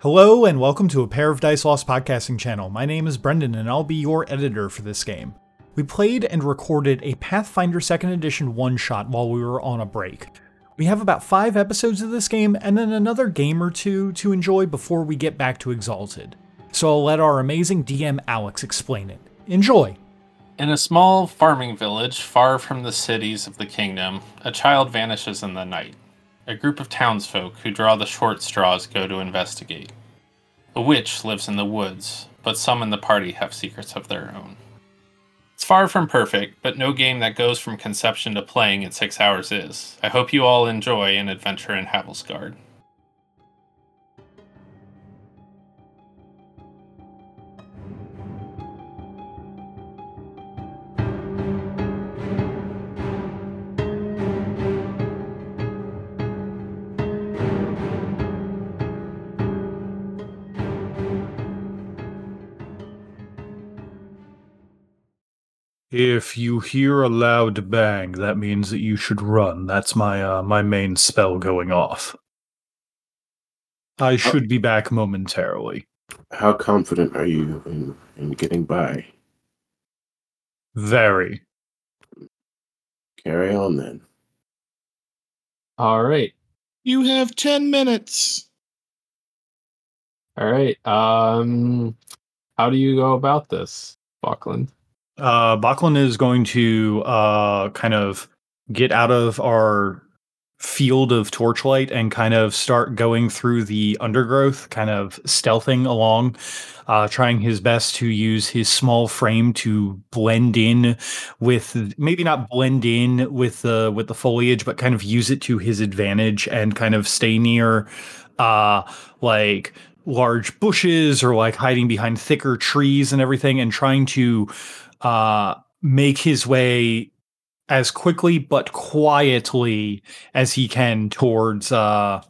Hello, and welcome to a Pair of Dice Lost podcasting channel. My name is Brendon, and I'll be your editor for this game. We played and recorded a Pathfinder 2nd Edition one shot while we were on a break. We have about five episodes of this game and then another game or two to enjoy before we get back to Exalted. So I'll let our amazing DM Alex explain it. Enjoy! In a small farming village far from the cities of the kingdom, a child vanishes in the night. A group of townsfolk who draw the short straws go to investigate. A witch lives in the woods, but some in the party have secrets of their own. It's far from perfect, but no game that goes from conception to playing in six hours is. I hope you all enjoy an adventure in Havelsgard. If you hear a loud bang, that means that you should run. That's my uh, my main spell going off. I should be back momentarily. How confident are you in, in getting by? Very. Carry on then. All right. You have 10 minutes. All right. Um how do you go about this, Bokland? Uh, Bokland is going to uh, kind of get out of our field of torchlight and kind of start going through the undergrowth, kind of stealthing along, uh, trying his best to use his small frame to blend in with maybe not blend in with the with the foliage, but kind of use it to his advantage and kind of stay near uh like large bushes or like hiding behind thicker trees and everything and trying to uh make his way as quickly but quietly as he can towards uh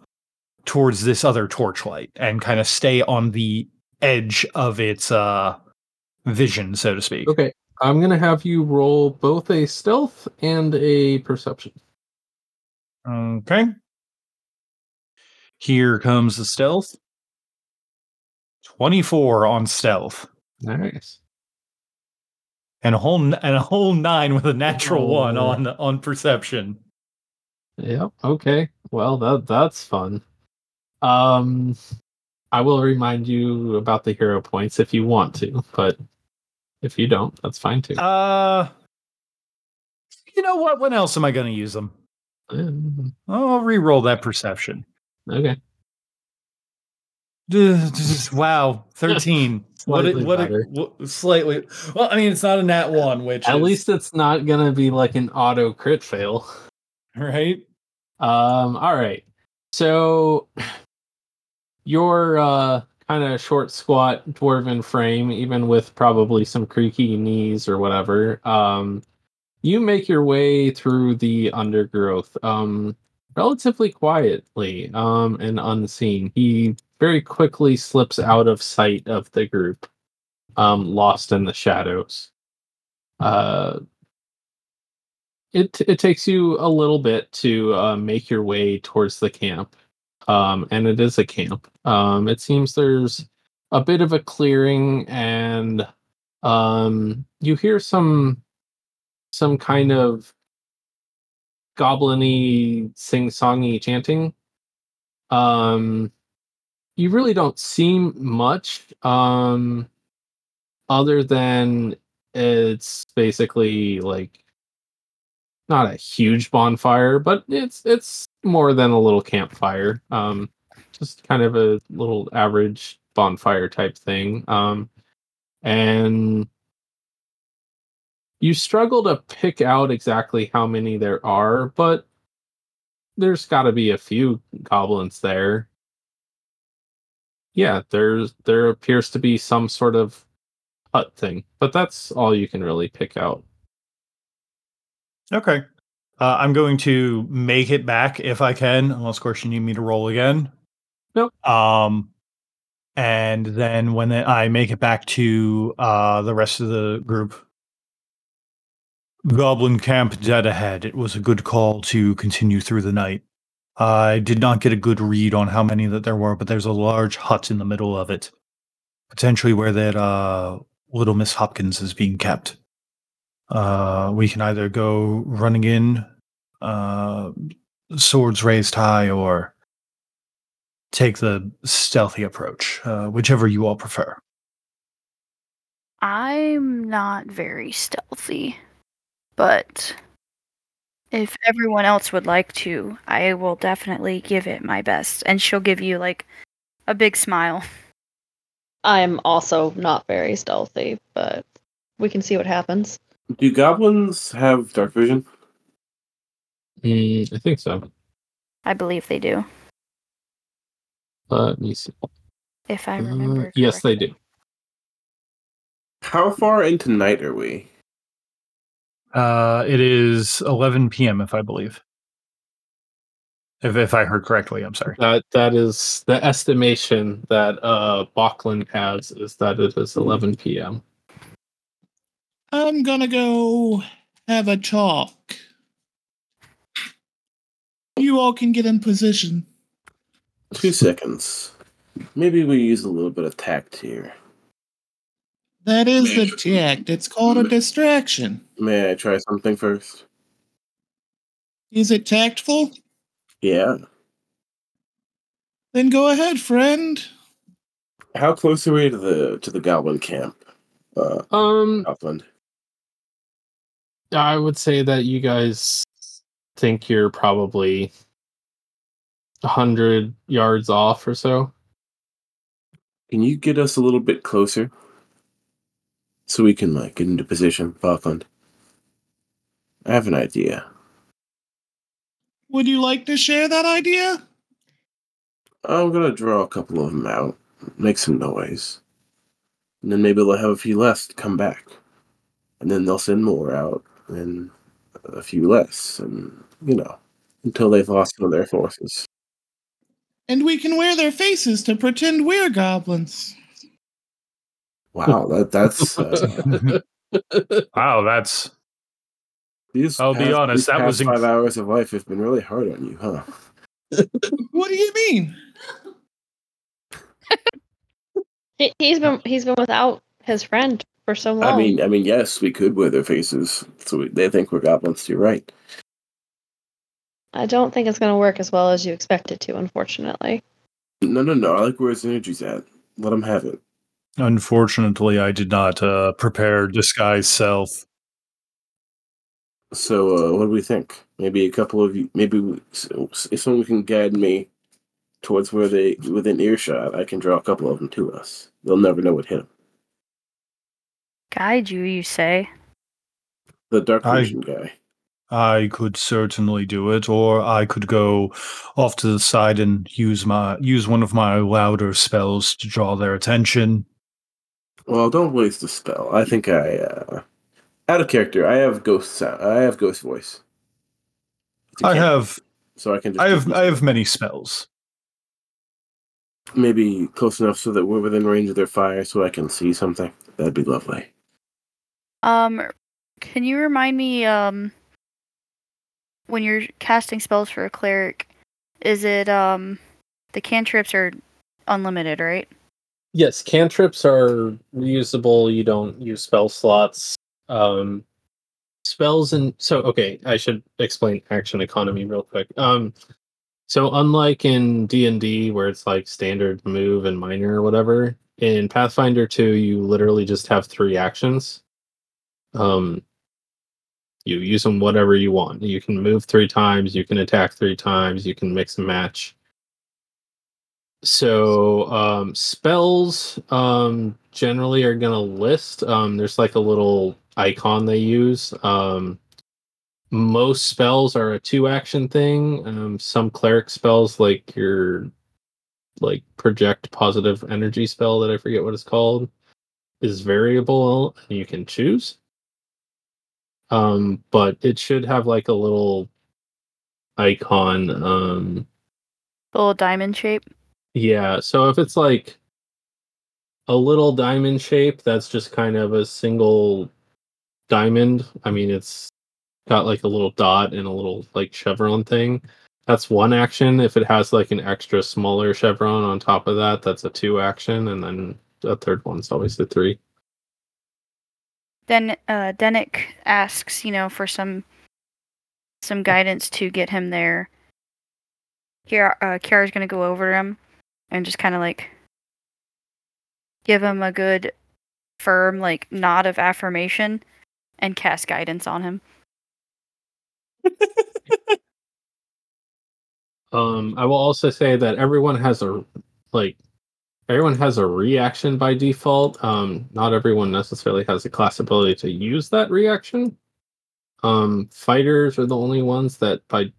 towards this other torchlight and kind of stay on the edge of its uh vision so to speak Okay. I'm going to have you roll both a stealth and a perception. okay here comes the stealth 24 on stealth Nice. And a whole and a whole 9 with a natural one Oh. on on perception Yep. Okay. Well, that that's fun. Um I will remind you about the hero points if you want to, but if you don't, that's fine too. uh you know what when else am i going to use them Um, i'll re-roll that perception okay. Wow, thirteen. What? A, what, a, what? Slightly. Well, I mean, it's not a nat one, which At is- least it's not going to be like an auto crit fail. right. Um, all right. So your uh kind of short squat dwarven frame, even with probably some creaky knees or whatever, um, you make your way through the undergrowth um relatively quietly um and unseen. He very quickly slips out of sight of the group, um, lost in the shadows. Uh it it takes you a little bit to uh, make your way towards the camp, um, and it is a camp. Um, it seems there's a bit of a clearing, and um, you hear some some kind of goblin-y, sing-songy chanting. Um, you really don't see much, um, other than it's basically like not a huge bonfire, but it's it's more than a little campfire. Um, just kind of a little average bonfire type thing. Um, and you struggle to pick out exactly how many there are, but there's got to be a few goblins there. Yeah, there's there appears to be some sort of hut thing, but that's all you can really pick out. Okay. Uh, I'm going to make it back if I can, unless of course you need me to roll again. Nope. Um, and then when I make it back to uh the rest of the group, Goblin camp dead ahead. It was a good call to continue through the night. I did not get a good read on how many that there were, but there's a large hut in the middle of it, potentially where that uh, little Miss Hopkins is being kept. Uh, we can either go running in, uh, swords raised high, or take the stealthy approach, uh, whichever you all prefer. I'm not very stealthy, but if everyone else would like to, I will definitely give it my best. And she'll give you like a big smile. I'm also not very stealthy, but we can see what happens. Do goblins have dark vision? Mm, I think so. I believe they do, Let me see. if I Uh, remember. yes, they do. How far into night are we? Uh, it is 11 p.m. if I believe. If if I heard correctly, I'm sorry. That that is the estimation that uh Bokland has is that it is 11 p.m. I'm gonna go have a talk. You all can get in position. Two seconds. Maybe we use a little bit of tact here. That is the tact. It's called a distraction. May I try something first? Is it tactful? Yeah. Then go ahead, friend. How close are we to the to the goblin camp? Uh, Um, Upland. I would say that you guys think you're probably a hundred yards off or so. Can you get us a little bit closer? So we can like get into position, Bokland. I have an idea. Would you like to share that idea? I'm gonna draw a couple of them out, make some noise, and then maybe they'll have a few less to come back, and then they'll send more out, and a few less, and you know, until they've lost some of their forces. And we can wear their faces to pretend we're goblins. Wow, that that's. Uh, wow, that's these I'll be honest, these that was past inc- five hours of life have been really hard on you, huh? What do you mean? He, he's been he's been without his friend for so long. I mean, I mean, yes, we could wear their faces, so we, they think we're goblins. You're right. I don't think it's going to work as well as you expect it to, unfortunately. No, no, no. I like where his energy's at. Let him have it. Unfortunately I did not uh, prepare disguise self. So, uh, what do we think? Maybe a couple of you. Maybe we, so, if someone can guide me towards where they within earshot, I can draw a couple of them to us. They'll never know what hit them. Guide you, you say? The dark I- vision guy. I could certainly do it, or I could go off to the side and use my use one of my louder spells to draw their attention. Well, don't waste the spell. I think I uh, out of character. I have ghost sound. I have ghost voice. It's a I cantrip, have so I can. Just I have I have many spells. maybe close enough so that we're within range of their fire, so I can see something. That'd be lovely. Um, can you remind me, um, when you're casting spells for a cleric, is it, um, the cantrips are unlimited, right? Yes, cantrips are reusable. You don't use spell slots. Um, spells and so okay, I should explain action economy real quick. Um, so unlike in D and D where it's like standard move and minor or whatever, in Pathfinder two you literally just have three actions. Um, you use them whatever you want. You can move three times. You can attack three times. You can mix and match so um spells um generally are gonna list. Um there's like a little icon they use. Um most spells are a two action thing. Um some cleric spells like your like project positive energy spell that i forget what it's called is variable and you can choose. Um but it should have like a little icon um little diamond shape. Yeah, so if it's like a little diamond shape, that's just kind of a single diamond. I mean, it's got like a little dot and a little like chevron thing. that's one action. If it has like an extra smaller chevron on top of that, that's a two action, and then the third one's always a three. Then uh, Denick asks, you know, for some some guidance to get him there. Kiara, uh, Kiara's gonna go over to him and just kind of like give him a good, firm like nod of affirmation and cast guidance on him. Um, I will also say that everyone has a like everyone has a reaction by default. Um, not everyone necessarily has the class ability to use that reaction. Um, fighters are the only ones that by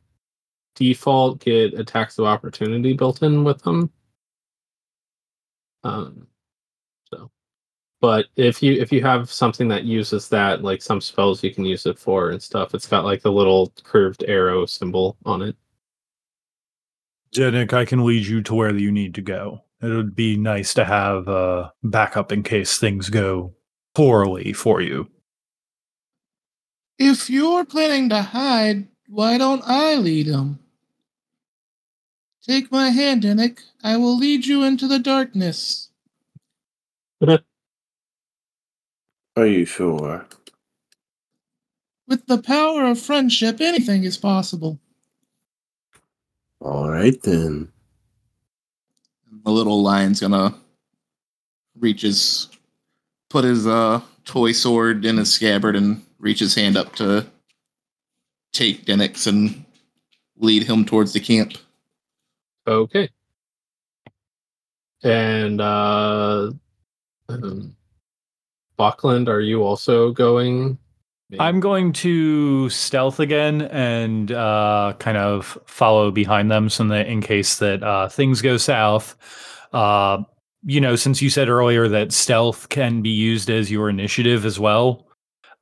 default get attacks of opportunity built in with them. Um, so, but if you if you have something that uses that, like some spells you can use it for and stuff, it's got like the little curved arrow symbol on it. Janik, I can lead you to where you need to go. It would be nice to have a backup in case things go poorly for you. If you're planning to hide, why don't I lead him? Take my hand, Denick. I will lead you into the darkness. Are you sure? With the power of friendship, anything is possible. All right then. The little lion's gonna reach his, put his uh toy sword in his scabbard and reach his hand up to take Denick's and lead him towards the camp. Okay. And uh um, Bokland, are you also going? I'm going to stealth again and uh, kind of follow behind them so that in case that uh, things go south. Uh, you know, since you said earlier that stealth can be used as your initiative as well.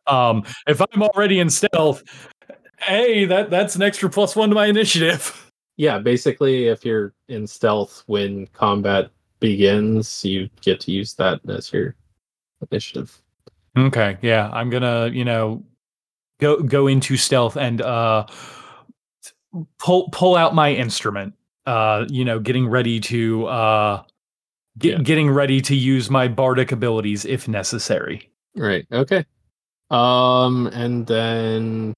Um, if I'm already in stealth, hey, that that's an extra plus one to my initiative. Yeah, basically, if you're in stealth when combat begins, you get to use that as your initiative. Okay, yeah, I'm gonna, you know, go go into stealth and uh pull pull out my instrument. Uh, you know, getting ready to uh get, Yeah. getting ready to use my bardic abilities if necessary. Right. Okay. Um, and then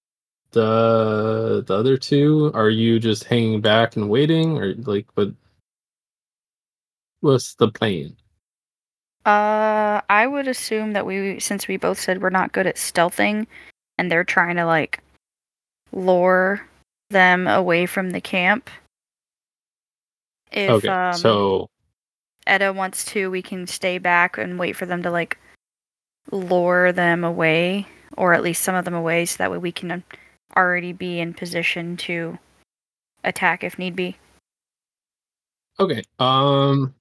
the the other two, are you just hanging back and waiting, or like what? What's the plan? Uh, I would assume that we, since we both said we're not good at stealthing, and they're trying to like lure them away from the camp. If okay. um, so Edda wants to, we can stay back and wait for them to like lure them away, or at least some of them away, so that way we can already be in position to attack if need be. okay. Um.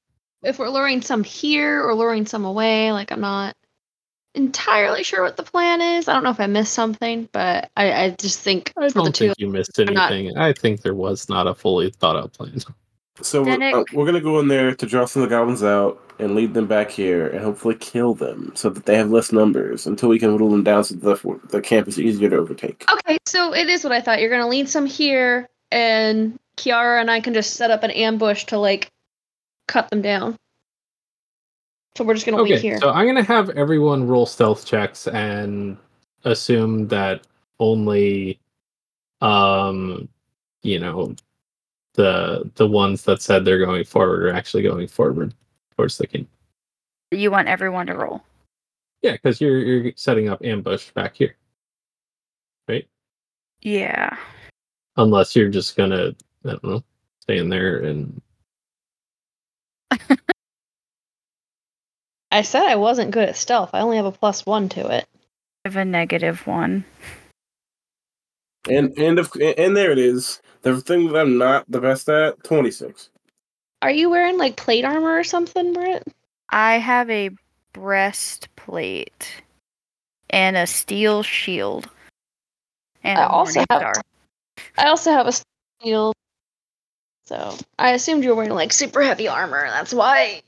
If we're luring some here or luring some away, like I'm not entirely sure what the plan is. I don't know if I missed something, but I, I just think I for don't two think you missed I'm not- anything. I think there was not a fully thought out plan. So we're, uh, we're gonna go in there to draw some of the goblins out and lead them back here and hopefully kill them so that they have less numbers until we can whittle them down so the the camp is easier to overtake. Okay, so it is what I thought. You're gonna lead some here, and Kiara and I can just set up an ambush to like cut them down. So we're just gonna wait Okay, here. so I'm gonna have everyone roll stealth checks and assume that only, um, you know, the the ones that said they're going forward are actually going forward towards the king. You want everyone to roll. Yeah, because you're you're setting up ambush back here, right? Yeah. Unless you're just gonna, I don't know, stay in there and I said I wasn't good at stealth. I only have a plus one to it. I have a negative one. And and if, and there it is. The thing that I'm not the best at, twenty six. Are you wearing like plate armor or something, Britt? I have a breastplate and a steel shield. And I a also have- star. I also have a steel So I assumed you were wearing like super heavy armor. That's why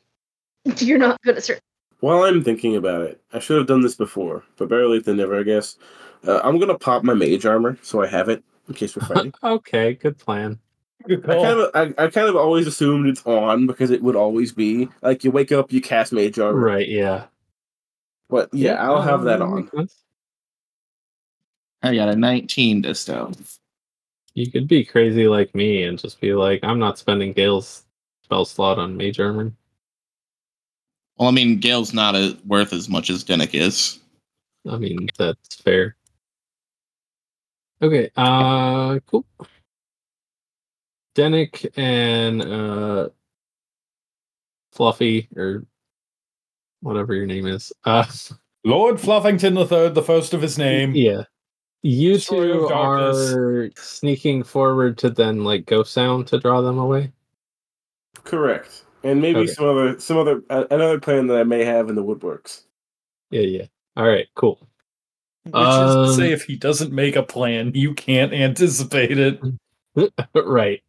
you're not good at certain. While I'm thinking about it, I should have done this before, but better late than never, I guess. Uh, I'm gonna pop my mage armor so I have it in case we're fighting. okay, good plan. Good I kind of I, I kind of always assumed it's on because it would always be like you wake up, you cast mage armor. Right, yeah. But yeah, I'll have that um, on. I got a 19 to stealth. You could be crazy like me and just be like, I'm not spending Gale's spell slot on mage armor. Well, I mean, Gale's not a, worth as much as Dennick is. I mean, that's fair. Okay, uh cool. Dennick and uh Fluffy or whatever your name is. Uh Lord Fluffington the Third, the first of his name. yeah. You Story of two darkness. are sneaking forward to then like ghost sound to draw them away. Correct. And maybe Okay. some other some other uh, another plan that I may have in the woodworks. Yeah, yeah. All right, cool. Which is to say, Um, if he doesn't make a plan, you can't anticipate it. right.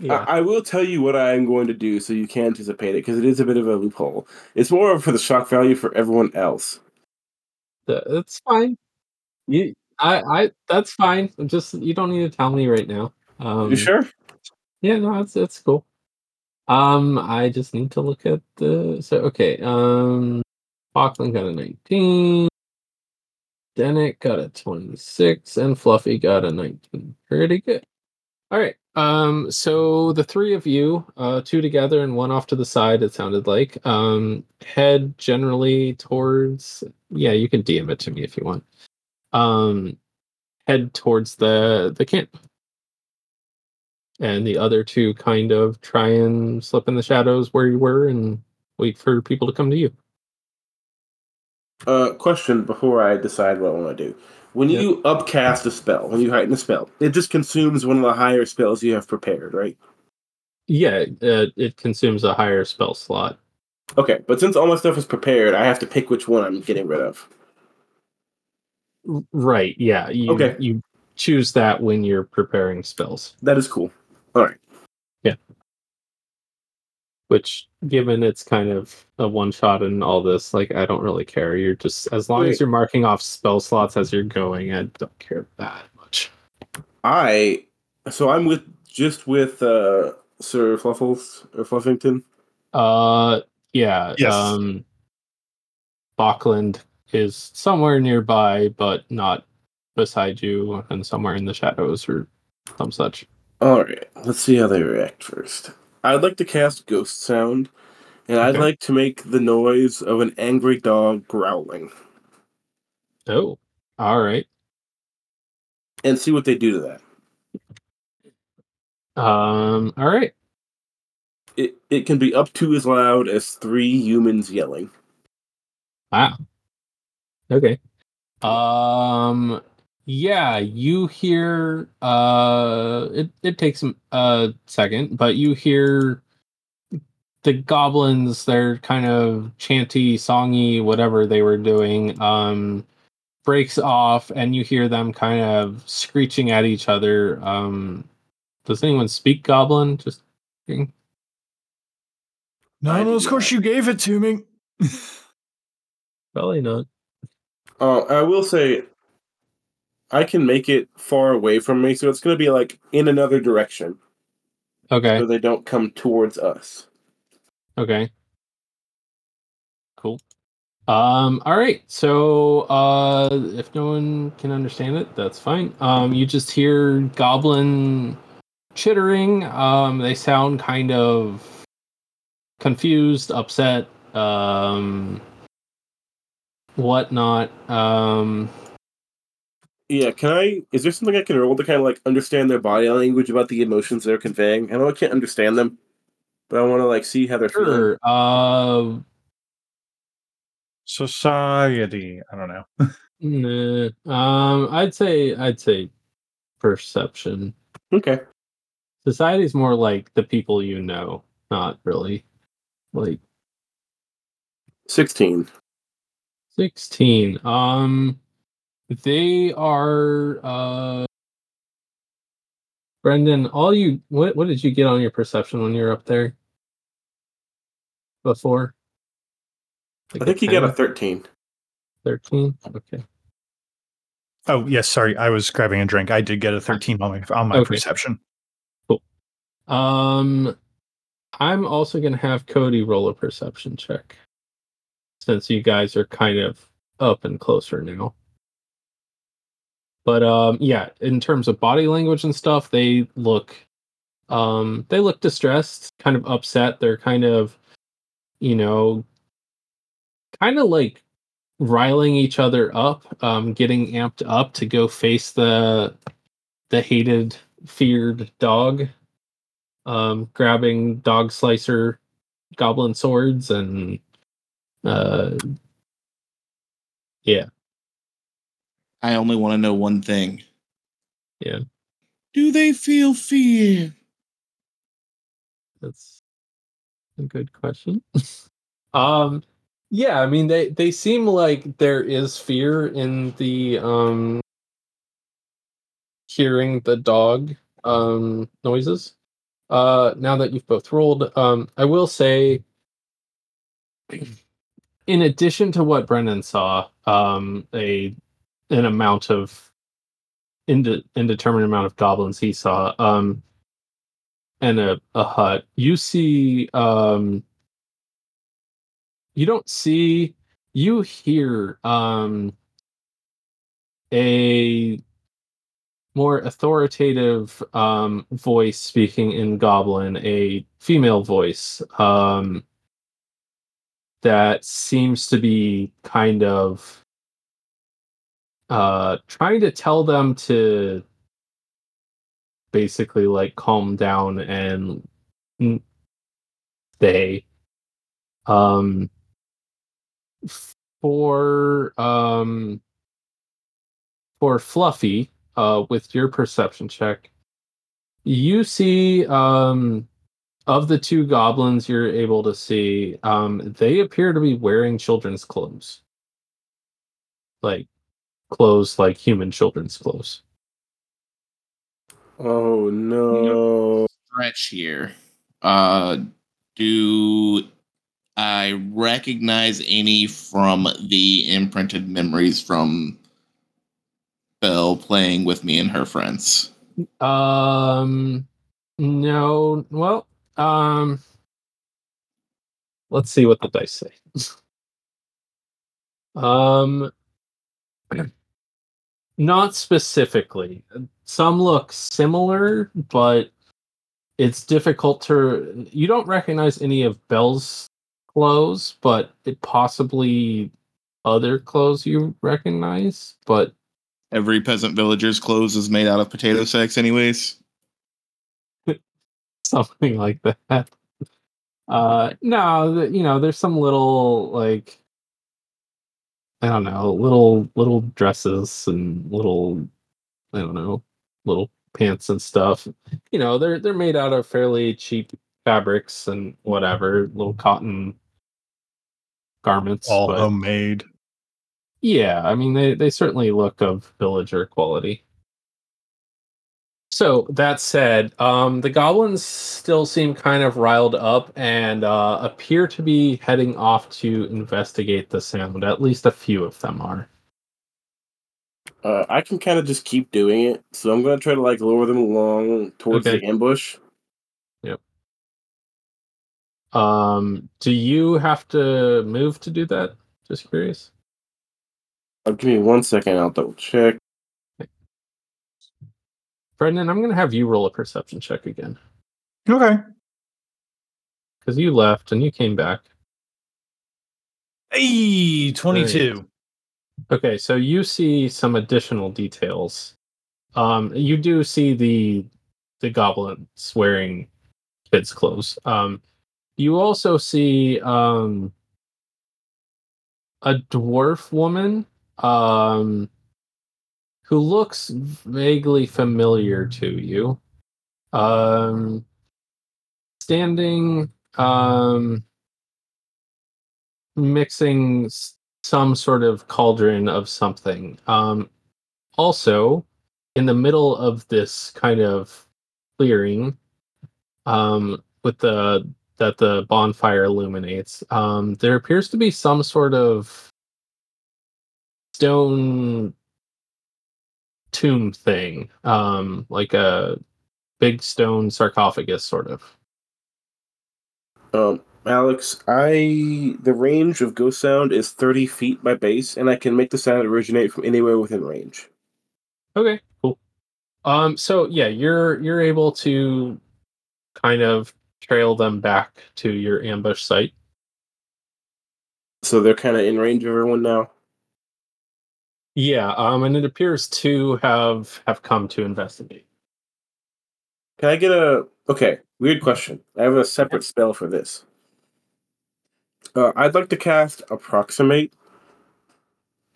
Yeah. I, I will tell you what I am going to do so you can anticipate it because it is a bit of a loophole. It's more for the shock value for everyone else. That's fine. You, I, I, that's fine. Just you don't need to tell me right now. Um, you sure? Yeah, no, it's it's cool. Um, I just need to look at the so okay. Um, Falkland got a nineteen. Dennett got a twenty-six, and Fluffy got a nineteen. Pretty good. All right. Um, so the three of you, uh, two together and one off to the side. It sounded like um, head generally towards. Yeah, you can DM it to me if you want. Um, head towards the the camp and the other two kind of try and slip in the shadows where you were and wait for people to come to you. Uh, question before I decide what I want to do. When Yep. you upcast a spell, when you heighten a spell, it just consumes one of the higher spells you have prepared, right? Yeah, uh, it consumes a higher spell slot. Okay, but since all my stuff is prepared, I have to pick which one I'm getting rid of. Right. Yeah. You, Okay. You choose that when you're preparing spells. That is cool. All right. Which, given it's kind of a one shot and all this, like I don't really care. You're just as long Wait. as you're marking off spell slots as you're going, I don't care that much. I so I'm with just with uh Sir Fluffles or Fluffington. Uh, yeah. Yes. Um, Bokland is somewhere nearby, but not beside you, and somewhere in the shadows or some such. All right, let's see how they react first. I'd like to cast Ghost Sound, and I'd like to make the noise of an angry dog growling, Oh, all right. and see what they do to that. Um, all right. It it can be up to as loud as three humans yelling. Wow. Okay. Um yeah, you hear uh it, it takes a a second, but you hear the goblins, they're kind of chanty, songy, whatever they were doing, um breaks off and you hear them kind of screeching at each other. Um does anyone speak goblin? Just kidding. No, I no, of course you gave it to me. Probably not. Uh, I will say, I can make it far away from me, so it's going to be like in another direction, Okay. so they don't come towards us. Okay. Cool. Um, all right. So uh if no one can understand it, that's fine. Um you just hear goblin chittering. Um they sound kind of confused, upset, um whatnot. Um Yeah, can I? Is there something I can roll to kind of like understand their body language about the emotions they're conveying? I know I can't understand them, but I want to like see how they're feeling. sure. Uh Society. I don't know. nah. um I'd say I'd say perception. Okay. Society's more like the people you know, not really like Sixteen. 16. Um they are uh Brendon, all you what what did you get on your perception when you were up there before? I think you got a thirteen. 13. Okay. Oh yes, sorry. I was grabbing a drink. I did get a thirteen on my on my Okay. perception. Um, I'm also gonna have Cody roll a perception check, since you guys are kind of up and closer now. But um, yeah, in terms of body language and stuff, they look, um, they look distressed, kind of upset. They're kind of, you know, kind of like riling each other up, um, getting amped up to go face the the hated, feared dog, um, grabbing dog slicer goblin swords and uh yeah I only want to know one thing. Yeah. Do they feel fear? that's a good question um yeah i mean they they seem like there is fear in the um hearing the dog um noises uh now that you've both rolled um i will say in addition to what Brendon saw um a an amount of inde- indeterminate amount of goblins he saw um and a, a hut. You see um you don't see you hear um a more authoritative um voice speaking in goblin a female voice um that seems to be kind of uh trying to tell them to basically like calm down and stay. Um for um for fluffy uh with your perception check you see um of the two goblins you're able to see um they appear to be wearing children's clothes. Like clothes like human children's clothes Oh no. Stretch here. Uh, do I recognize any from the imprinted memories from Belle playing with me and her friends? Um, no. Well, um, let's see what the dice say. um, not specifically. Some look similar, but it's difficult to. You don't recognize any of Bell's clothes, but it possibly other clothes you recognize. But Every peasant villager's clothes is made out of potato sacks, anyways. something like that. Uh, no, you know, there's some little like I don't know, little little dresses and little I don't know, little pants and stuff. You know, they're they're made out of fairly cheap fabrics and whatever, little cotton garments. All but homemade. yeah, I mean they they certainly look of villager quality. So that said, um, the goblins still seem kind of riled up and uh, appear to be heading off to investigate the sound. At least a few of them are. Uh, I can kind of just keep doing it, so I'm gonna try to like lure them along towards Okay. the ambush. Yep. Um, do you have to move to do that? Just curious. Uh, give me one second. I'll double check. Brendon, I'm gonna have you roll a perception check again Okay. because you left and you came back. Hey, 22. Okay, so you see some additional details. Um, you do see the the goblins wearing kids' clothes. Um, you also see um, a dwarf woman um, who looks vaguely familiar to you. Um, standing, um, mixing some sort of cauldron of something. Um, also, in the middle of this kind of clearing, um, with the that the bonfire illuminates, um, there appears to be some sort of stone tomb thing, um, like a big stone sarcophagus, sort of. Um, Alex, I the range of ghost sound is thirty feet by base, and I can make the sound originate from anywhere within range. Okay, cool. Um, so yeah, you're you're able to kind of trail them back to your ambush site. So they're kind of in range of everyone now. Yeah, um, and it appears two have have come to investigate. Can I get a okay? Weird question. I have a separate spell for this. Uh, I'd like to cast approximate.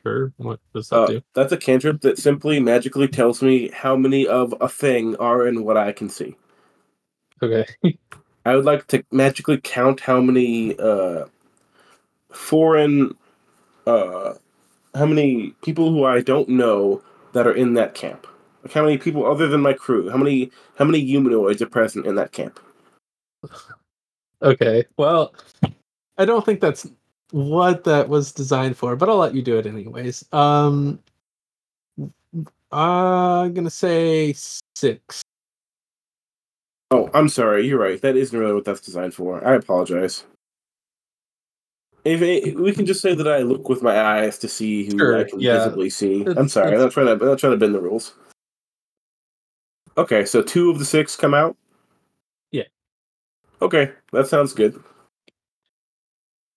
Sure. What does that Uh, do? that's a cantrip that simply magically tells me how many of a thing are in what I can see. Okay. I would like to magically count how many uh, foreign, uh, how many people who I don't know that are in that camp. Like how many people other than my crew? How many how many humanoids are present in that camp? Okay. Well, I don't think that's what that was designed for, but I'll let you do it anyways. Um I'm gonna say six. Oh, I'm sorry. You're right. That isn't really what that's designed for. I apologize. If it, we can just say that I look with my eyes to see who Sure, I can yeah. visibly see. I'm sorry. I'm not trying to. I'm not trying to bend the rules. Okay, so two of the six come out. Yeah. Okay, that sounds good.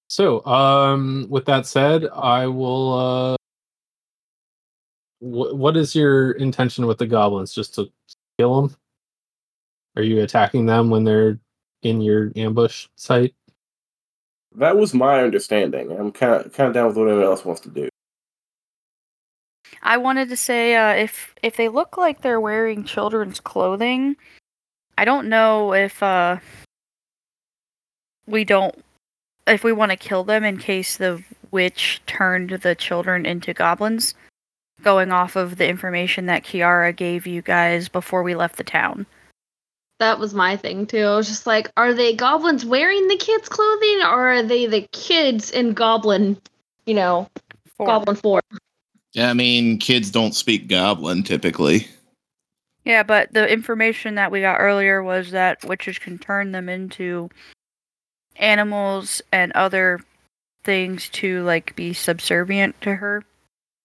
So, um, with that said, I will. Uh, wh- what is your intention with the goblins? Just to kill them? Are you attacking them when they're in your ambush site? That was my understanding. I'm kind of kind of down with what anyone else wants to do. I wanted to say uh, if if they look like they're wearing children's clothing, I don't know if uh, we don't if we want to kill them in case the witch turned the children into goblins. Going off of the information that Kiara gave you guys before we left the town. That was my thing too. I was just like, are they goblins wearing the kids' clothing, or are they the kids in goblin, you know, Form. goblin form? Yeah, I mean, kids don't speak goblin typically. Yeah, but the information that we got earlier was that witches can turn them into animals and other things to like be subservient to her.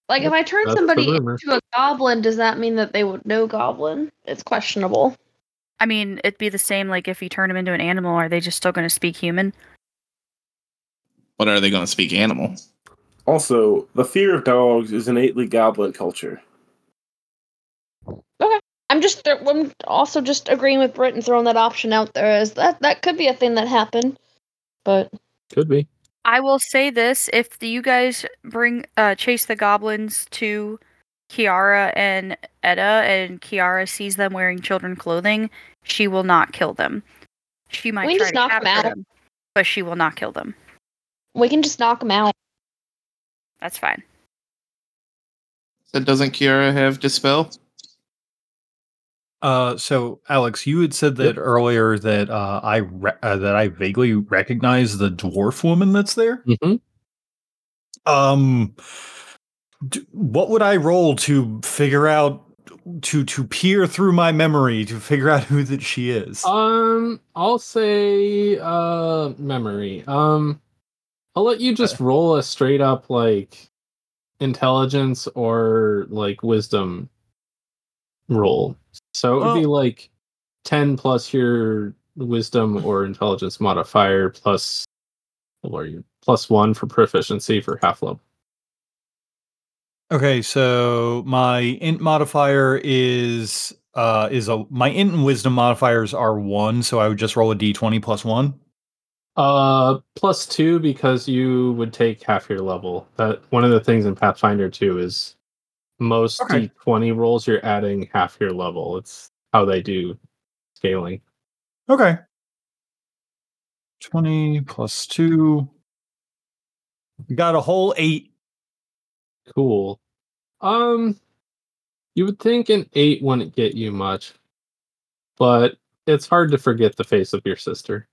Like, if I turn That's somebody into a goblin, does that mean that they would know goblin? It's questionable. I mean, it'd be the same like if you turn them into an animal, are they just still going to speak human? But are they going to speak animal? Also, the fear of dogs is innately goblin culture. Okay, I'm just, I'm also just agreeing with Britt and throwing that option out there as that that could be a thing that happened. But Could be. I will say this: if the, you guys bring uh, chase the goblins to Kiara and Edda, and Kiara sees them wearing children clothing, she will not kill them. She might We can try just to knock 'em capture out. them, but she will not kill them. we can just knock them out. That's fine. So doesn't Kiara have dispel? Uh, so Alex, you had said that earlier that uh, I re- uh, that I vaguely recognize the dwarf woman that's there. hmm Um, d- what would I roll to figure out to to peer through my memory to figure out who that she is? Um, I'll say uh memory. Um, I'll let you just roll a straight up like intelligence or like wisdom roll. So it would be like ten plus your wisdom or intelligence modifier plus what are you plus one for proficiency for half level. Okay, so my int modifier is uh is a my int and wisdom modifiers are one, so I would just roll a d20 plus one. Uh, plus two because you would take half your level. That one of the things in Pathfinder 2 is most Okay. D20 rolls you're adding half your level. It's how they do scaling. Okay. 20 plus 2. Got a whole 8. Cool. Um, you would think an eight wouldn't get you much, but it's hard to forget the face of your sister.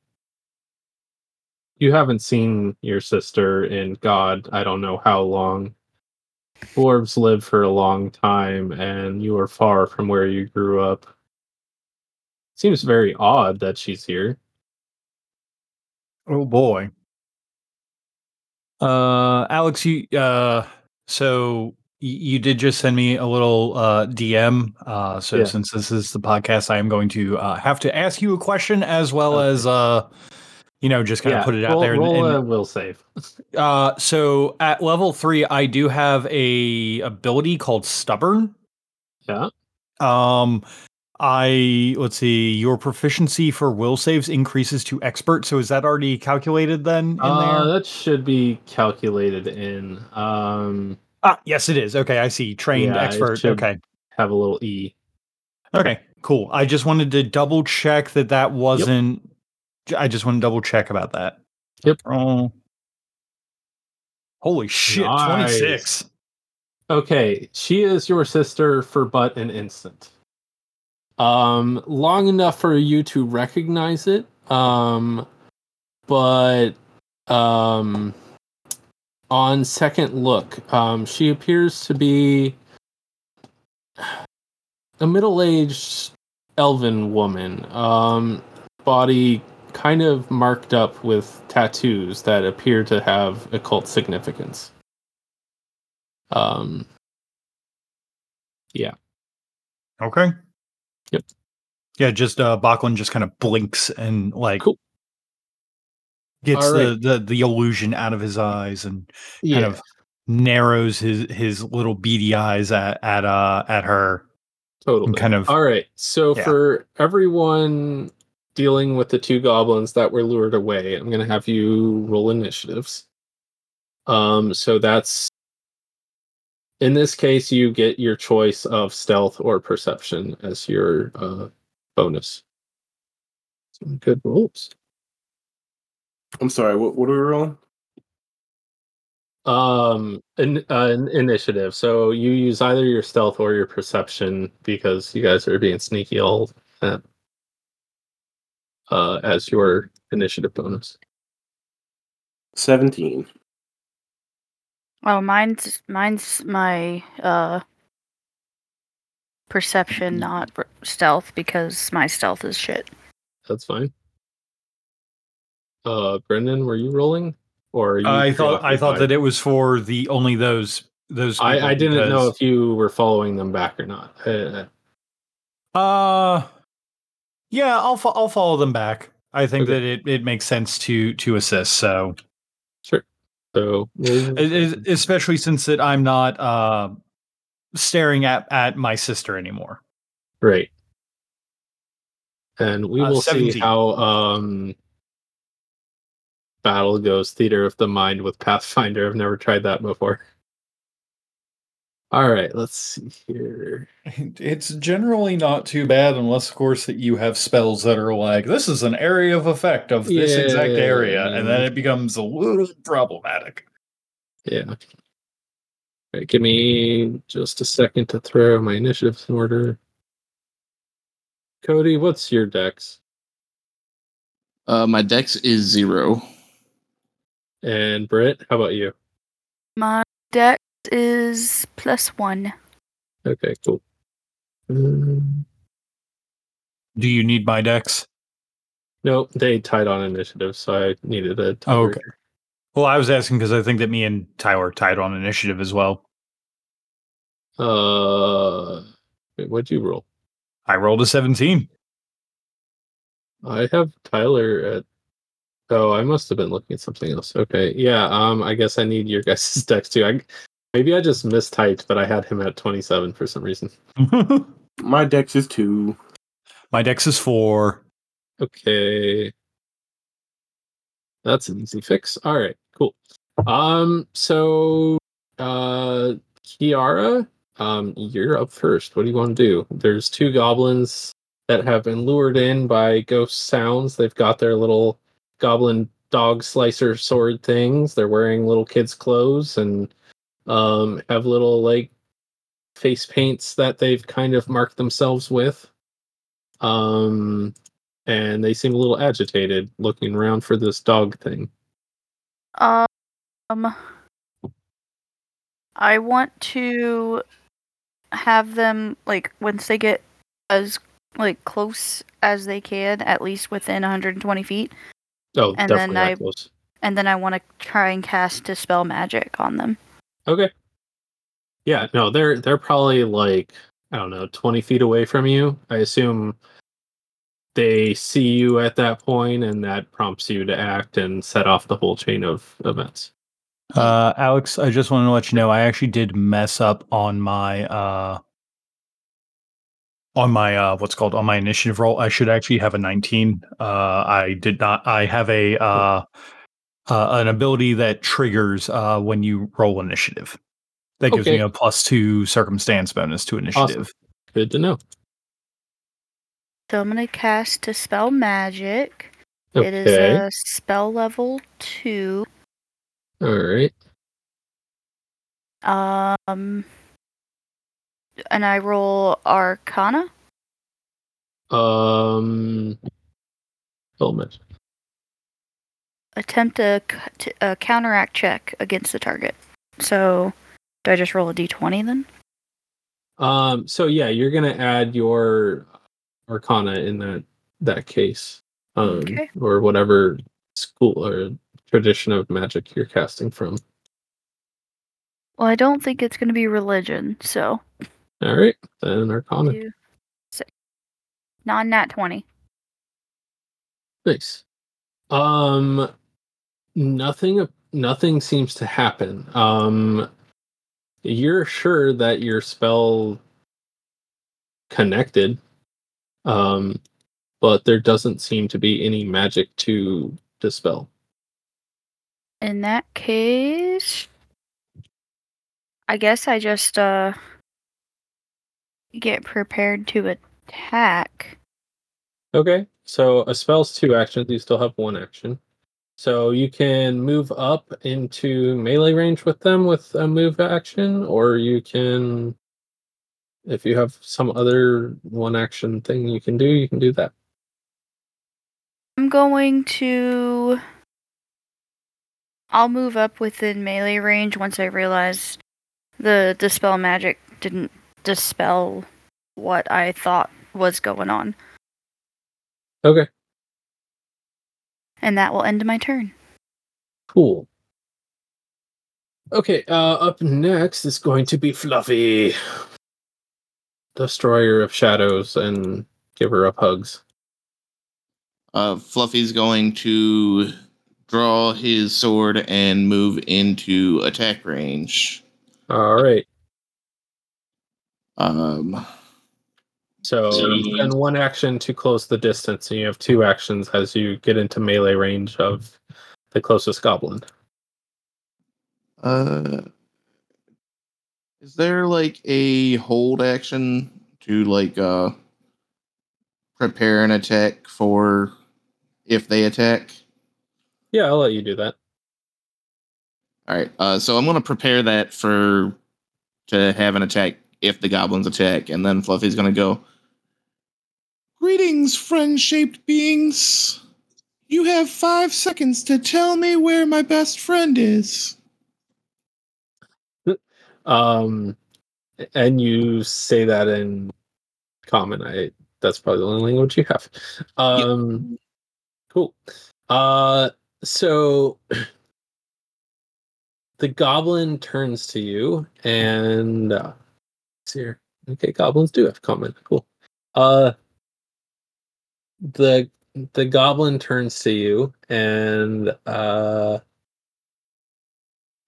You haven't seen your sister in God, I don't know how long. Dwarves live for a long time, and you are far from where you grew up. seems very odd that she's here. Oh boy. Uh, Alex, you uh, so you did just send me a little uh DM. Uh, so Yeah. since this is the podcast, I am going to uh, have to ask you a question as well Okay. as uh, you know, just kind of put it out roll, there. and- Roll and- a will save. Uh, so at level three, I do have a ability called Stubborn. Yeah. Um, I let's see. Your proficiency for will saves increases to expert. So is that already calculated then in Uh, there? that should be calculated in. Um, Ah, yes, it is. Okay, I see. Trained Yeah, expert. Okay. have a little e. Okay. Cool. I just wanted to double check that that wasn't. I just want to double check about that. Yep. Oh. Holy shit! Twenty Nice. six. Okay, she is your sister for but an instant. Um, long enough for you to recognize it. Um, but um, on second look, um, she appears to be a middle-aged elven woman. Um, body kind of marked up with tattoos that appear to have occult significance. Um, yeah. Okay. Yep. Yeah, just uh Bokland just kind of blinks and like Cool. Gets All the, the the illusion out of his eyes and yeah. kind of narrows his his little beady eyes at at uh at her Totally. kind of All right. So Yeah. for everyone dealing with the two goblins that were lured away, I'm going to have you roll initiatives. Um so that's in this case you get your choice of stealth or perception as your uh bonus. Some good rolls. I'm sorry. What, what are we rolling? Um an, uh, in- initiative. So you use either your stealth or your perception because you guys are being sneaky all uh, uh as your initiative bonus. Seventeen. Oh, mine's mine's my uh perception, not stealth, because my stealth is shit. That's fine. Uh, Brendon, were you rolling, or you I thought I thought that it was for the only those those I, I didn't know if you were following them back or not. Uh, Uh, yeah, I'll fo- I'll follow them back. I think Okay. that it, it makes sense to to assist. So, sure. So we'll- it- it- especially since that I'm not uh staring at at my sister anymore. Right. And we Uh, will see how um battle goes theater of the mind with Pathfinder. I've never tried that before. All right, let's see here. It's generally not too bad, unless of course that you have spells that are like this is an area of effect of this exact area, and then it becomes a little problematic. Yeah. All right, give me just a second to throw my initiatives in order. Cody, what's your dex? Uh, my dex is zero. And Britt, how about you? My dex is plus one. Okay, cool. Um, Do you need my dex? nope, they tied on initiative, so I needed a Oh, okay. Well, I was asking because I think that me and Tyler tied on initiative as well. Uh, wait, what'd you roll? I rolled a 17. I have Tyler at. Oh, I must have been looking at something else. Okay, yeah. Um, I guess I need your guys' dex too. I maybe I just mistyped, but I had him at twenty-seven for some reason. My dex is two. my dex is four. Okay. That's an easy fix. All right, cool. Um, so uh Kiara, um, you're up first. What do you want to do? There's two goblins that have been lured in by ghost sounds. They've got their little goblin dog slicer sword things. They're wearing little kids' clothes and um have little like face paints that they've kind of marked themselves with. Um and they seem a little agitated looking around for this dog thing. Um, I want to have them like once they get as like close as they can, at least within 120 feet, Oh, And definitely then I- close. and then I want to try and cast dispel magic on them. Okay. Yeah, no, they're they're probably like I don't know, twenty feet away from you. I assume they see you at that point, and that prompts you to act and set off the whole chain of events. Uh, Alex, I just want to let you know I actually did mess up on my uh on my uh what's called on my initiative roll. I should actually have a 19. Uh I did not I have a uh, uh an ability that triggers uh when you roll initiative. That gives me a plus 2 circumstance bonus to initiative. Good to know. So I'm gonna cast dispel magic. It is a spell level two. All right. Um, and I roll Arcana. Um. Element. Attempt a, c- t- a counteract check against the target. So, do I just roll a d20 then? Um. So yeah, you're gonna add your Arcana in that that case, um, Okay. or whatever school or tradition of magic you're casting from. Well, I don't think it's gonna be religion. So, All right, then Arcana. two, six. non nat 20. Nice. Um, nothing. Nothing seems to happen. Um, you're sure that your spell connected, um, but there doesn't seem to be any magic to dispel. In that case, I guess I just uh get prepared to attack. Okay, so a spell's two actions. You still have one action. So you can move up into melee range with them with a move action, or you can, if you have some other one action thing you can do, you can do that. I'm going to. I'll move up within melee range once I realize the dispel magic didn't dispel what I thought was going on. Okay, And that will end my turn. cool. Okay, uh, up next is going to be Fluffy, destroyer of shadows and giver of hugs. Uh, Fluffy's going to draw his sword and move into attack range. All right. Um, So So- you one action to close the distance, and you have two actions as you get into melee range of the closest goblin. uh, is there like a hold action to like uh prepare an attack for if they attack? Yeah, I'll let you do that. All right. Uh, so I'm gonna prepare that for to have an attack if the goblins attack, and then Fluffy's gonna go. Greetings, friend-shaped beings. You have five seconds to tell me where my best friend is. Um, and you say that in common. I that's probably the only language you have. Um, cool. Uh, so the goblin turns to you and uh, here. Okay, goblins do have common. Cool. Uh, the the goblin turns to you and uh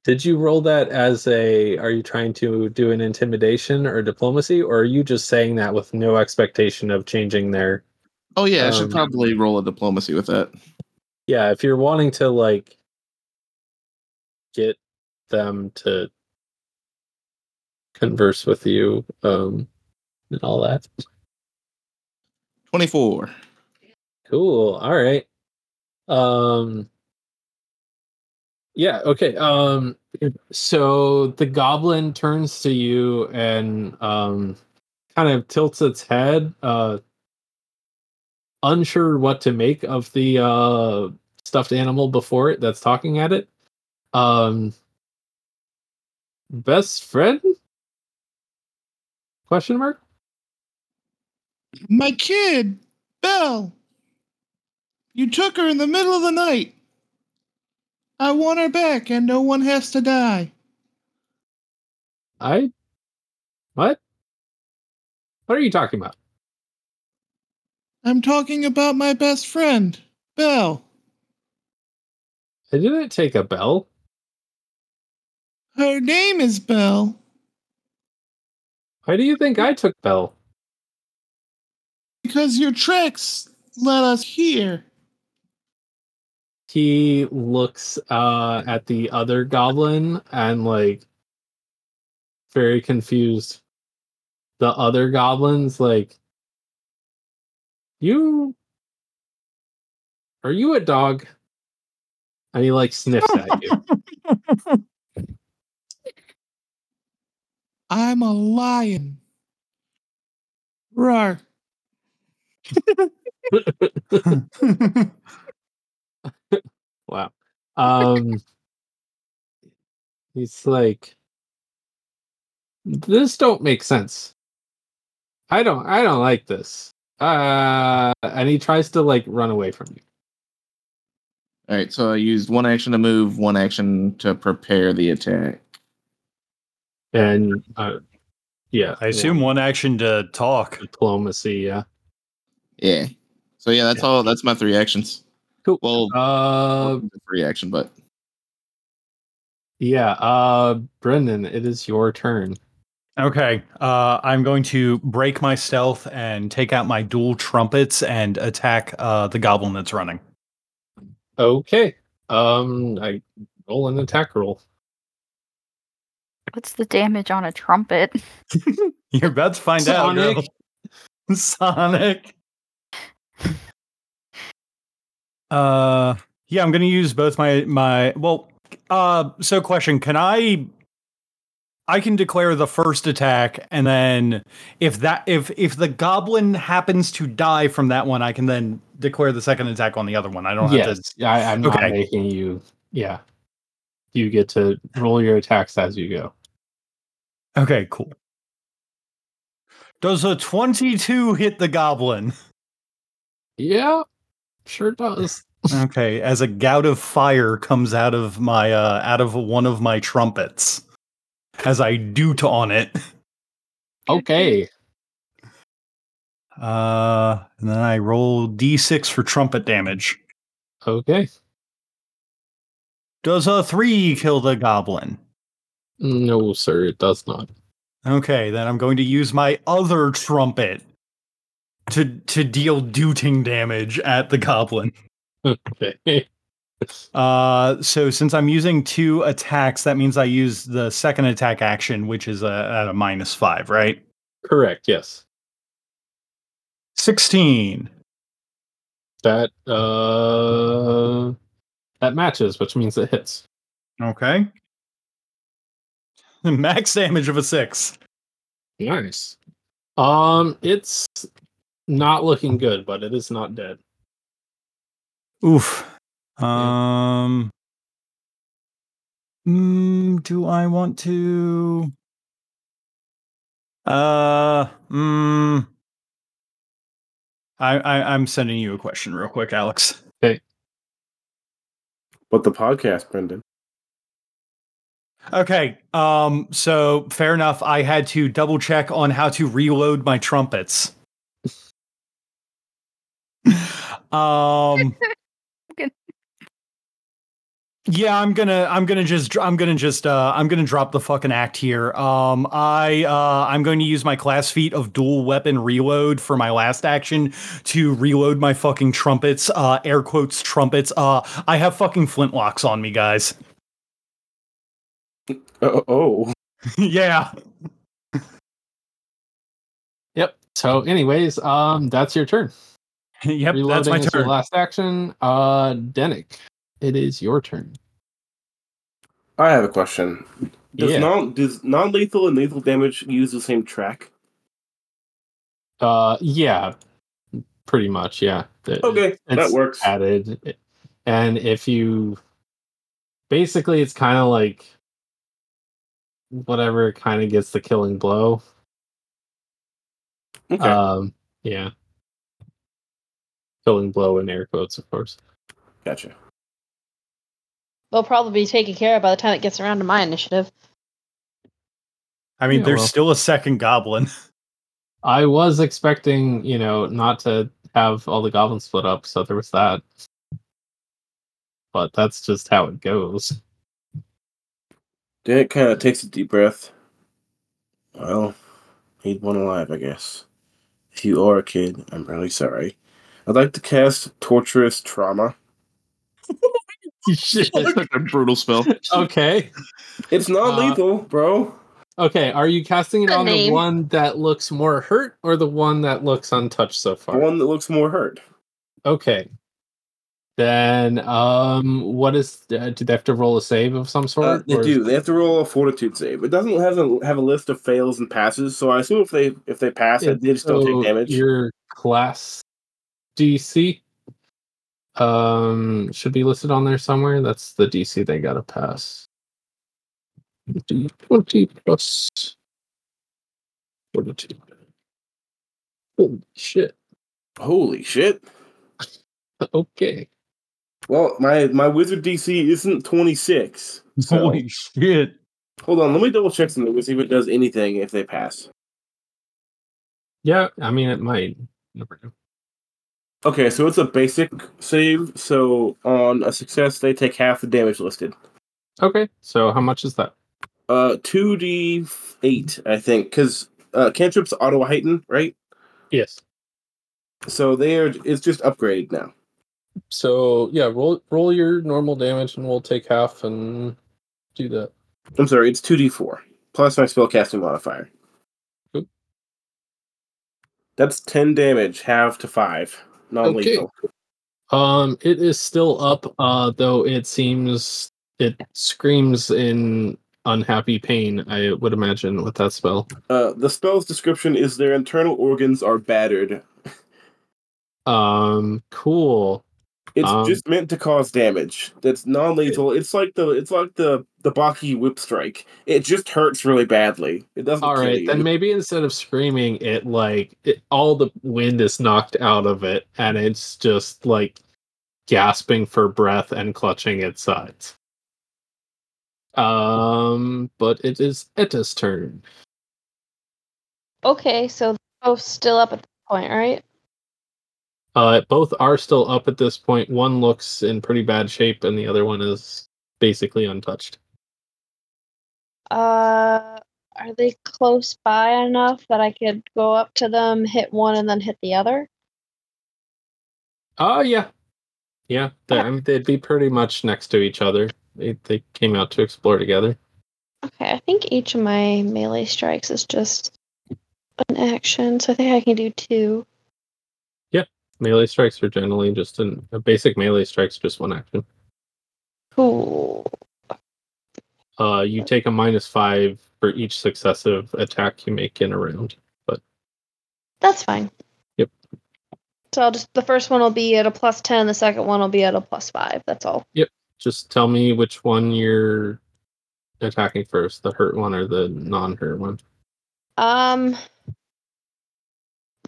did you roll that as a are you trying to do an intimidation or diplomacy or are you just saying that with no expectation of changing their Oh yeah, I should Um, probably roll a diplomacy with that. yeah if you're wanting to like get them to converse with you um and all that Twenty-four. Cool. All right. Um Yeah, okay. Um so the goblin turns to you and um kind of tilts its head uh unsure what to make of the uh stuffed animal before it that's talking at it. Um best friend? Question mark? My kid, Belle. You took her in the middle of the night. I want her back, and no one has to die. I. What? What are you talking about? I'm talking about my best friend, Belle. I didn't take a bell. Her name is Belle. Why do you think I took Bell? Because your tricks led us here. He looks uh, at the other goblin and like very confused. The other goblins like you are you a dog? And he like sniffs at you. I'm a lion. Roar. Wow. Um he's like this don't make sense. I don't I don't like this. Uh and he tries to like run away from you. All right, so I used one action to move, one action to prepare the attack. And uh yeah, I assume one action to talk. diplomacy, yeah. Yeah. So yeah, that's all. That's my three actions. Cool. Well, Uh one free action, but yeah, uh Brendon, it is your turn. Okay, uh, I'm going to break my stealth and take out my dual trumpets and attack uh, the goblin that's running. Okay. Um I roll an attack roll. What's the damage on a trumpet? You're about to find out. Sonic. girl. Sonic. Uh, yeah, I'm gonna use both my my. Well, uh, so question: Can I? I can declare the first attack, and then if that if if the goblin happens to die from that one, I can then declare the second attack on the other one. I don't have Yes, I, I'm not making you yeah. You get to roll your attacks as you go. Okay, cool. Does a 22 hit the goblin? Yeah, sure does. Okay, as a gout of fire comes out of my uh out of one of my trumpets. As I doot on it. Okay. Uh and then I roll D6 for trumpet damage. Okay. Does a three kill the goblin? No, sir, it does not. Okay, then I'm going to use my other trumpet to to deal dooting damage at the goblin. Okay. Uh, so since I'm using two attacks, that means I use the second attack action, which is a, at a minus five, right? Correct, yes. 16. That uh that matches, which means it hits. Okay. Max damage of a six. Nice. Um it's not looking good, but it is not dead. Oof. Um. Mm, do I want to? Uh. Mm, I, I I'm sending you a question real quick, Alex. Okay. But the podcast, Brendon. Okay. Um. So fair enough. I had to double check on how to reload my trumpets. um. Yeah, I'm gonna, I'm gonna just, I'm gonna just, uh, I'm gonna drop the fucking act here. Um, I, uh, I'm going to use my class feat of dual weapon reload for my last action to reload my fucking trumpets. Uh, air quotes trumpets. Uh, I have fucking flintlocks on me, guys. Oh, oh. yeah. Yep. So anyways, um that's your turn. yep. Reloading that's my is your turn. last action. Uh Denick, it is your turn. I have a question. Does Yeah. non does non lethal and lethal damage use the same track? Uh yeah. Pretty much, yeah. It- Okay, that works. added and if you basically it's kind of like whatever kind of gets the killing blow Okay. um Yeah. Killing blow in air quotes, of course. Gotcha. They'll probably be taken care of by the time it gets around to my initiative. I mean, Yeah, there's well. still a second goblin. I was expecting, you know, not to have all the goblins split up, so there was that. But that's just how it goes. Dan kind of takes a deep breath. Well, need one alive, I guess. If you are a kid, I'm really sorry. I'd like to cast Torturous Trauma. Shit. That's such a brutal spell. okay. It's not Uh, lethal, bro. Okay. Are you casting it Good on the one that looks more hurt or the one that looks untouched so far? The far? one that looks more hurt. Okay. Then, um, what is? Uh, do they have to roll a save of some sort? Uh, they or do. They have to roll a Fortitude save. It doesn't have a have a list of fails and passes, so I assume if they if they pass, Yeah, it, they just don't take damage. Your class DC um should be listed on there somewhere. That's the DC they gotta pass. Twenty plus forty-two. Holy shit. Holy shit! Okay. Well, my my wizard DC isn't twenty six. So Holy shit. hold on, let me double check something to see if it does anything if they pass. Yeah, I mean it might. Never know. Okay, so it's a basic save. So on a success, they take half the damage listed. Okay, so how much is that? Uh, two d eight, I think, because uh, cantrips auto heighten, right? Yes. So they are. It's just upgraded now. So yeah, roll roll your normal damage and we'll take half and do that. I'm sorry, it's two d four plus my spellcasting modifier. That's ten damage, half to five, non-lethal. Um, it is still up, uh, though it seems it screams in unhappy pain, I would imagine, with that spell. Uh, the spell's description is their internal organs are battered. Um, cool. It's Um, just meant to cause damage. That's non-lethal. It's like the it's like the the Baki whip strike. It just hurts really badly. It doesn't. All kill right, you. then maybe instead of screaming, it like it, all the wind is knocked out of it, and it's just like gasping for breath and clutching its sides. Um, but it is Edda's turn. Okay, so they're both still up at this point, right? Uh, both are still up at this point. One looks in pretty bad shape, and the other one is basically untouched. Uh, are they close by enough that I could go up to them, hit one, and then hit the other? Oh yeah, yeah. they- I mean, they'd be pretty much next to each other. They they came out to explore together. Okay, I think each of my melee strikes is just an action, so I think I can do two. Melee strikes are generally just an, a basic melee strikes just one action. Cool. Uh, you take a minus five for each successive attack you make in a round. But That's fine. Yep. So I'll just the first one will be at a plus ten, the second one will be at a plus five. That's all. Yep. Just tell me which one you're attacking first, the hurt one or the non-hurt one. Um,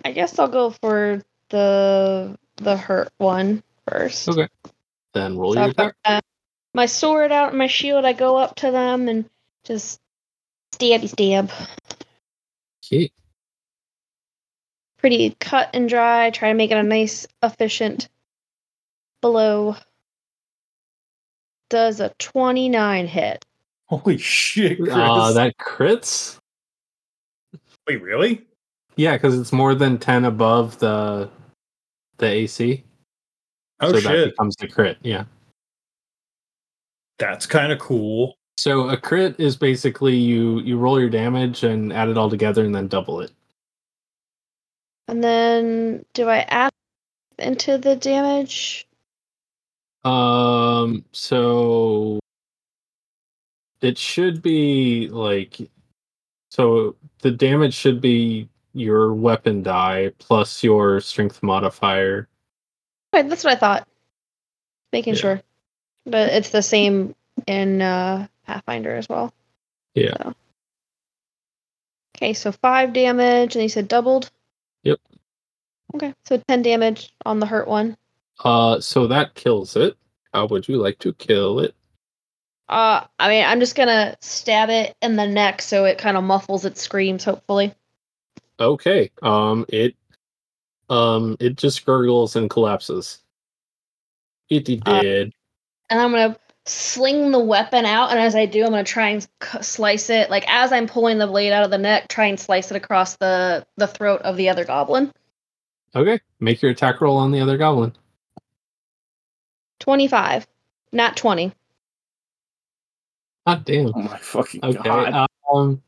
I guess I'll go for the the hurt one first. Okay. Then roll So your attack. my, my sword out and my shield. I go up to them and just stabby stab. Okay. Pretty cut and dry. Try to make it a nice, efficient blow. Does a 29 hit? Holy shit, Kris. Uh, that crits. Wait, really? Yeah, because it's more than ten above the the AC. Oh so that becomes the crit. Yeah. That's kind of cool. So a crit is basically you you roll your damage and add it all together and then double it. And then do I add into the damage? Um. So it should be like so the damage should be your weapon die plus your strength modifier. Okay, that's what I thought. Making Yeah. sure. But it's the same in uh, Pathfinder as well. Yeah. So. Okay, so five damage, and you said doubled? Yep. Okay, so 10 damage on the hurt one. Uh, so that kills it. How would you like to kill it? Uh, I mean, I'm just gonna stab it in the neck so it kind of muffles its screams, hopefully. Okay. Um, it, um, it just gurgles and collapses. It Uh, did. And I'm gonna sling the weapon out, and as I do, I'm gonna try and c- slice it. Like as I'm pulling the blade out of the neck, try and slice it across the the throat of the other goblin. okay. Make your attack roll on the other goblin. 25, not 20. God damn. Oh my fucking Okay. god. Um,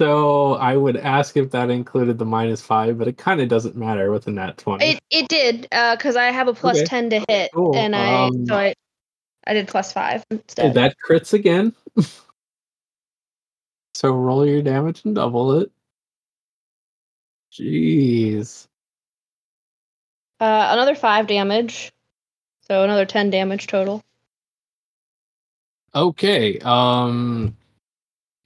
so I would ask if that included the minus five, but it kind of doesn't matter with a nat twenty. It it did, uh, because I have a plus Okay. 10 to hit, Cool, and I um, so I I did five instead. that crits again. so roll your damage and double it. Jeez. Uh, another five damage, so another 10 damage total. Okay. Um.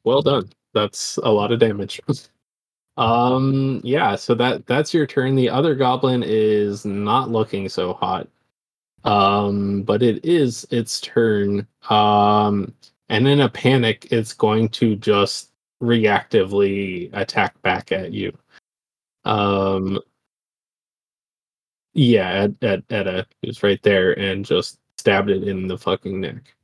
Well done. That's a lot of damage. um. Yeah. So that that's your turn. The other goblin is not looking so hot. Um. But it is its turn. Um. And in a panic, it's going to just reactively attack back at you. Um. Yeah, at at Edda, who's right there, and just stabbed it in the fucking neck.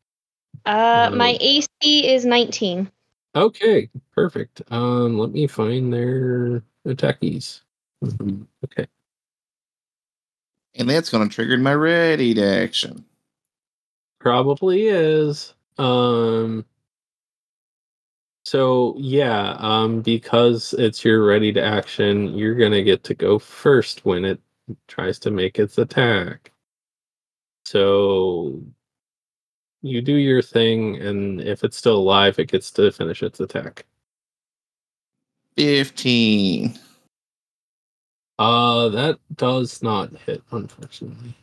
Uh, Um, my AC is 19. Okay, perfect. Um, let me find their attackies. Mhm, Okay. And that's going to trigger my ready to action. Probably is. Um so yeah, um because it's your ready to action, you're gonna get to go first when it tries to make its attack. So you do your thing, and if it's still alive, it gets to finish its attack. 15. Uh that does not hit, unfortunately.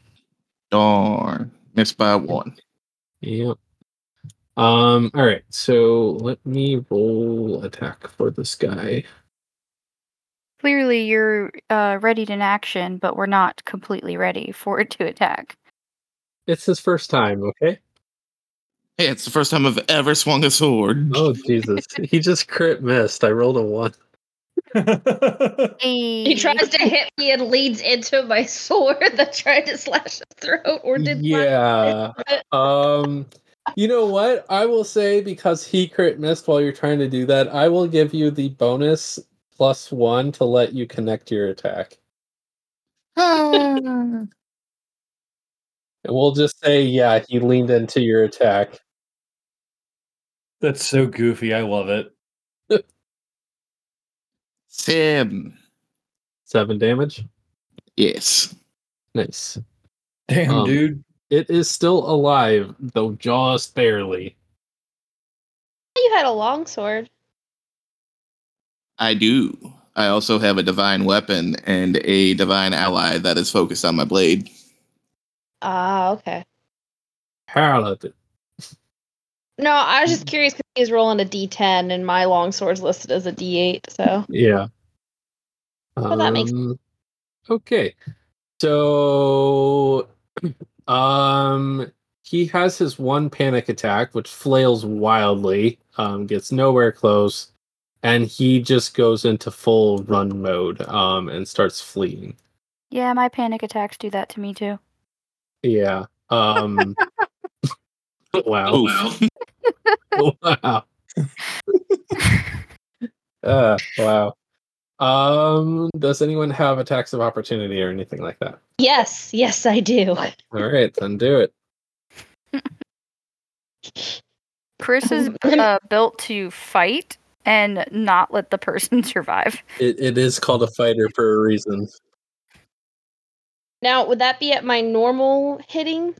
Darn. Missed by one. Yep. Um, all right, so let me roll attack for this guy. Clearly, you're uh, ready to action, but we're not completely ready for it to attack. It's his first time, okay? Hey, it's the first time I've ever swung a sword. Oh Jesus. he just crit missed. I rolled a one. He He tries to hit me and leads into my sword that tried to slash his throat or did Yeah. um you know what? I will say because he crit missed while you're trying to do that, I will give you the bonus plus one to let you connect your attack. And we'll just say, yeah, he leaned into your attack. That's so goofy. I love it. Seven. Seven damage. Yes. Nice. Damn, Um, dude. It is still alive, though just barely. You had a long sword. I do. I also have a divine weapon and a divine ally that is focused on my blade. Ah, okay. Paladin. No, I was just curious because he's rolling a d10 and my longsword's listed as a d8. So Yeah. Well, that makes- Um, Okay. So um he has his one panic attack which flails wildly, um gets nowhere close and he just goes into full run mode um and starts fleeing. Yeah, my panic attacks do that to me too. Yeah. Um Wow. Wow. uh, wow. Um, does anyone have attacks of opportunity or anything like that? yes, yes, I do. All right, then do it. Kris is uh, built to fight and not let the person survive. It it is called a fighter for a reason. Now, would that be at my normal hitting?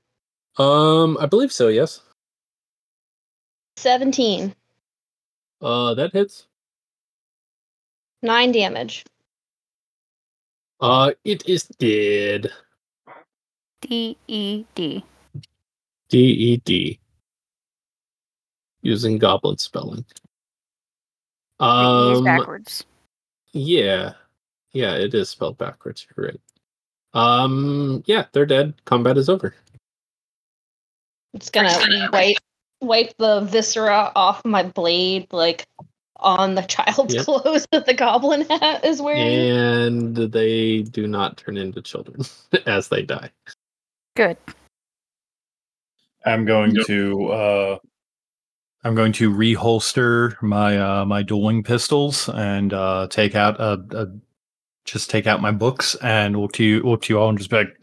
Um, I believe so. Yes. 17. Uh, that hits. 9 damage. Uh, it is dead. D E D. D E D. Using goblin spelling. The Um, backwards. yeah, yeah, it is spelled backwards. You're right. Um, yeah, they're dead. Combat is over. It's gonna wipe wipe the viscera off my blade, like on the child's Yep. clothes that the goblin hat is wearing. And they do not turn into children as they die. Good. I'm going to uh I'm going to reholster my uh my dueling pistols and uh take out a, a just take out my books and look to you look to you all and just be like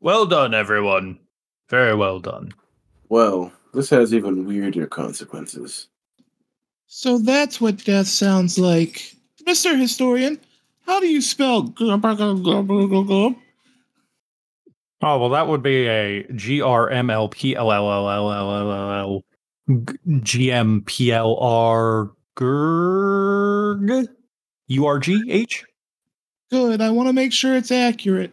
Well done everyone. Very well done. Well, this has even weirder consequences. So that's what death sounds like. Mr. Historian, how do you spell? Oh well that would be a G R M L P L L L L L L L L G M P L R G U R G H Good, I want to make sure it's accurate.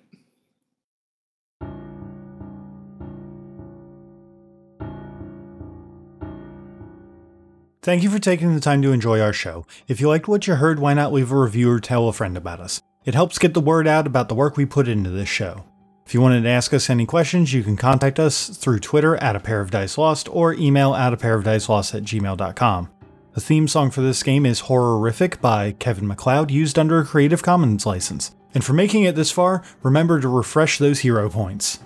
Thank you for taking the time to enjoy our show. If you liked what you heard, why not leave a review or tell a friend about us? It helps get the word out about the work we put into this show. If you wanted to ask us any questions, you can contact us through Twitter at a pair of dice lost or email at a pair of dice lost at gmail.com. The theme song for this game is Horrorific by Kevin MacLeod, used under a Creative Commons license. And for making it this far, remember to refresh those hero points.